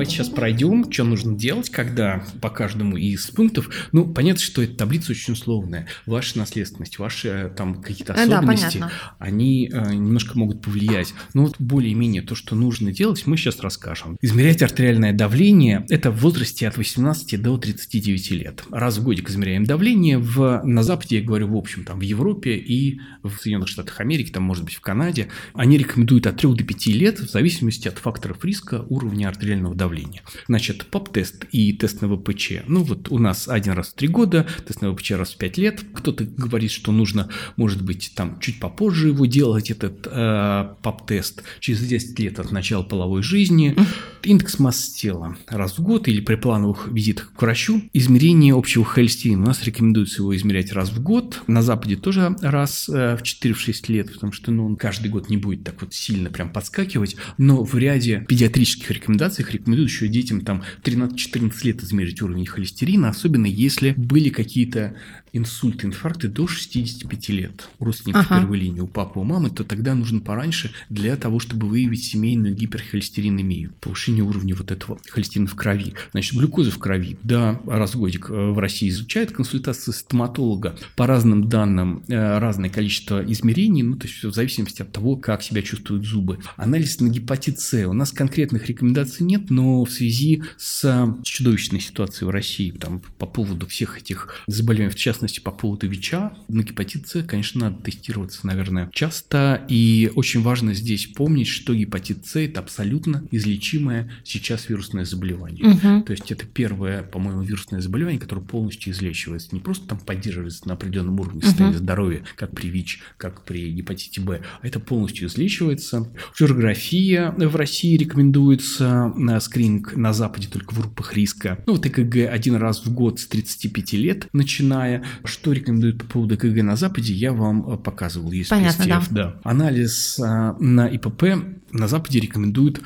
Давайте сейчас пройдем, что нужно делать, когда по каждому из пунктов. Ну, понятно, что эта таблица очень условная. Ваша наследственность, ваши э, там какие-то э, особенности, да, они э, немножко могут повлиять. Но вот более-менее то, что нужно делать, мы сейчас расскажем. Измерять артериальное давление – это в возрасте от 18 до 39 лет. Раз в годик измеряем давление. В, на Западе, я говорю, в общем, там в Европе и в Соединенных Штатах Америки, там, может быть, в Канаде, они рекомендуют от 3 до 5 лет в зависимости от факторов риска уровня артериального давления давления. Значит, ПОП-тест и тест на ВПЧ. Ну вот у нас один раз в три года, тест на ВПЧ раз в пять лет. Кто-то говорит, что нужно, может быть, там чуть попозже его делать, этот э, ПОП-тест, через 10 лет от начала половой жизни. Индекс массы тела раз в год или при плановых визитах к врачу. Измерение общего холестерина. У нас рекомендуется его измерять раз в год. На Западе тоже раз э, в 4-6 лет, потому что ну, он каждый год не будет так вот сильно прям подскакивать. Но в ряде педиатрических рекомендаций рекомендуют еще детям там 13-14 лет измерить уровень холестерина, особенно если были какие-то инсульты, инфаркты до 65 лет у родственников ага. первой линии, у папы, у мамы, то тогда нужно пораньше для того, чтобы выявить семейную гиперхолестеринемию, повышение уровня вот этого холестерина в крови. Значит, глюкоза в крови, да, раз в годик э, в России изучает консультация стоматолога. По разным данным, э, разное количество измерений, ну, то есть в зависимости от того, как себя чувствуют зубы. Анализ на гепатит С. У нас конкретных рекомендаций нет, но в связи с чудовищной ситуацией в России, там, по поводу всех этих заболеваний, в частности, частности, по поводу ВИЧа, на гепатит С, конечно, надо тестироваться, наверное, часто. И очень важно здесь помнить, что гепатит С – это абсолютно излечимое сейчас вирусное заболевание. Угу. То есть это первое, по-моему, вирусное заболевание, которое полностью излечивается. Не просто там поддерживается на определенном уровне состояния угу. здоровья, как при ВИЧ, как при гепатите Б, а это полностью излечивается. Флюорография в России рекомендуется на скрининг на Западе только в группах риска. Ну, вот ЭКГ один раз в год с 35 лет, начиная. Что рекомендуют по поводу КГ на Западе, я вам э, показывал, есть Понятно, да. да. Анализ а, на ИПП на Западе рекомендуют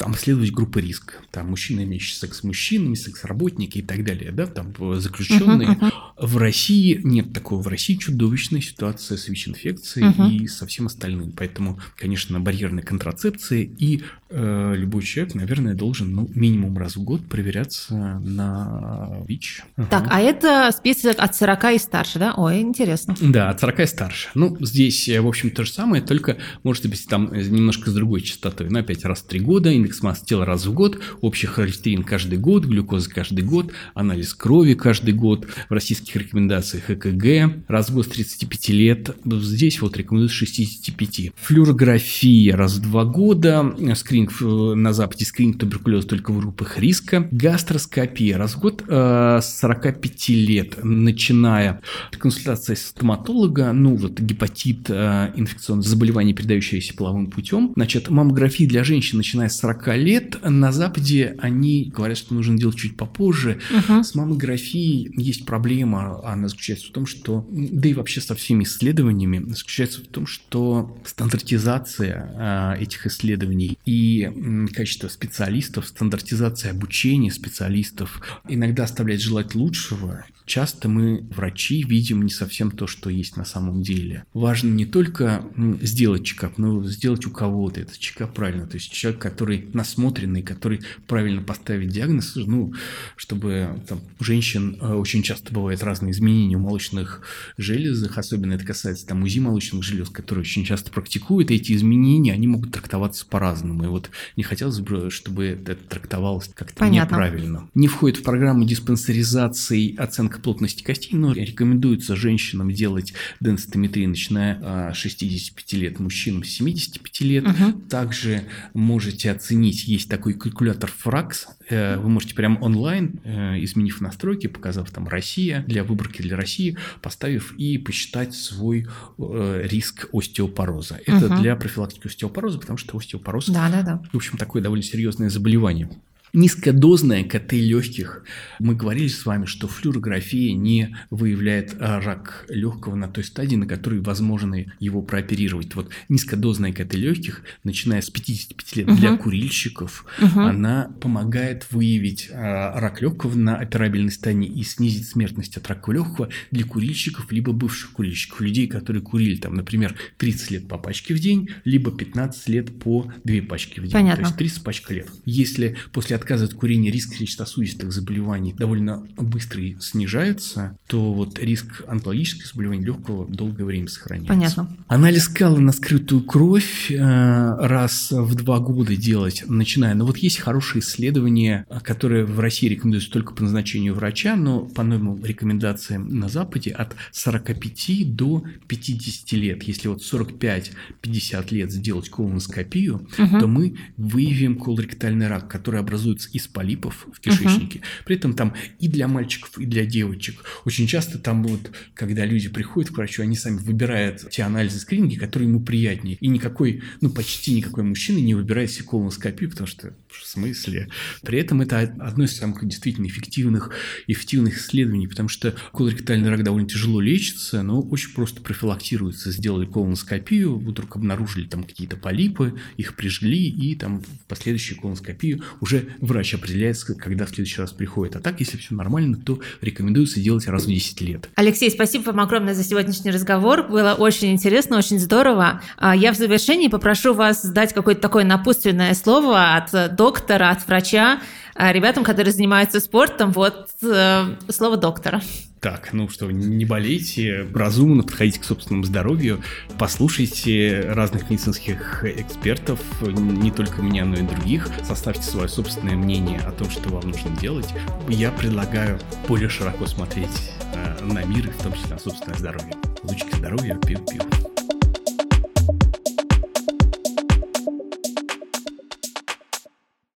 там следовать группы риска. Там мужчины, имеющие секс с мужчинами, секс-работники и так далее, да, там заключенные. Uh-huh, uh-huh. В России нет такого. В России чудовищная ситуация с ВИЧ-инфекцией uh-huh. и со всем остальным. Поэтому, конечно, барьерная контрацепция и э, любой человек, наверное, должен ну, минимум раз в год проверяться на ВИЧ. Uh-huh. Так, а это список от 40 и старше, да? Ой, интересно. Да, от 40 и старше. Ну, здесь, в общем, то же самое, только, может быть, там немножко с другой частотой. Но опять раз в три года, индекс массы тела раз в год, общий холестерин каждый год, глюкоза каждый год, анализ крови каждый год, в российских рекомендациях ЭКГ раз в год с 35 лет, здесь вот рекомендуют 65. Флюорография раз в два года, скрининг э, на Западе, скрининг туберкулеза только в группах риска, гастроскопия раз в год э, с 45 лет, начиная. Консультация стоматолога, ну вот гепатит, э, инфекционное заболевание, передающееся половым путем, значит, маммография для женщин, начиная с 40 40 лет. На Западе они говорят, что нужно делать чуть попозже. Угу. С маммографией есть проблема. Она заключается в том, что, да и вообще со всеми исследованиями, заключается в том, что стандартизация а, этих исследований и качество специалистов, стандартизация обучения специалистов иногда оставляет желать лучшего часто мы, врачи, видим не совсем то, что есть на самом деле. Важно не только сделать чекап, но сделать у кого-то этот чекап правильно. То есть человек, который насмотренный, который правильно поставит диагноз, ну, чтобы там, у женщин э, очень часто бывают разные изменения в молочных железах, особенно это касается там УЗИ молочных желез, которые очень часто практикуют, и эти изменения, они могут трактоваться по-разному. И вот не хотелось бы, чтобы это трактовалось как-то неправильно. Не входит в программу диспансеризации оценка плотности костей, но рекомендуется женщинам делать денситометрию, начиная с 65 лет, мужчинам с 75 лет. Угу. Также можете оценить, есть такой калькулятор Фракс, э, вы можете прямо онлайн, э, изменив настройки, показав там Россия, для выборки для России, поставив и посчитать свой э, риск остеопороза. Это угу. для профилактики остеопороза, потому что остеопороз, да, да, да. в общем, такое довольно серьезное заболевание. Низкодозная КТ легких. Мы говорили с вами, что флюорография не выявляет а, рак легкого на той стадии, на которой возможно его прооперировать. Вот низкодозная КТ легких, начиная с 55 лет угу. для курильщиков, угу. она помогает выявить а, рак легкого на операбельной стадии и снизить смертность от рака легкого для курильщиков, либо бывших курильщиков, людей, которые курили, там, например, 30 лет по пачке в день, либо 15 лет по 2 пачки в день. Понятно. То есть 30 пачек лет. Если после отказа от курения риск сердечно-сосудистых заболеваний довольно быстро снижается, то вот риск онкологических заболеваний легкого долгое время сохраняется. Понятно. Анализ кала на скрытую кровь э, раз в два года делать, начиная. Но вот есть хорошие исследования, которые в России рекомендуются только по назначению врача, но по новым рекомендациям на Западе от 45 до 50 лет. Если вот 45-50 лет сделать колоноскопию, угу. то мы выявим колоректальный рак, который образуется из полипов в кишечнике. Угу. При этом там и для мальчиков, и для девочек. Очень часто там вот, когда люди приходят к врачу, они сами выбирают те анализы скрининги, которые ему приятнее. И никакой, ну почти никакой мужчина не выбирает себе колоноскопию, потому что в смысле? При этом это одно из самых действительно эффективных, эффективных исследований, потому что колоректальный рак довольно тяжело лечится, но очень просто профилактируется. Сделали колоноскопию, вдруг обнаружили там какие-то полипы, их прижгли, и там в последующую колоноскопию уже врач определяется, когда в следующий раз приходит. А так, если все нормально, то рекомендуется делать раз в 10 лет. Алексей, спасибо вам огромное за сегодняшний разговор. Было очень интересно, очень здорово. А, я в завершении попрошу вас дать какое-то такое напутственное слово от доктора, от врача, а, ребятам, которые занимаются спортом, вот э, слово доктора. Так, ну что, не болейте, разумно подходите к собственному здоровью, послушайте разных медицинских экспертов, не только меня, но и других, составьте свое собственное мнение о том, что вам нужно делать. Я предлагаю более широко смотреть э, на мир, в том числе на собственное здоровье. Лучки здоровья, пил-пил.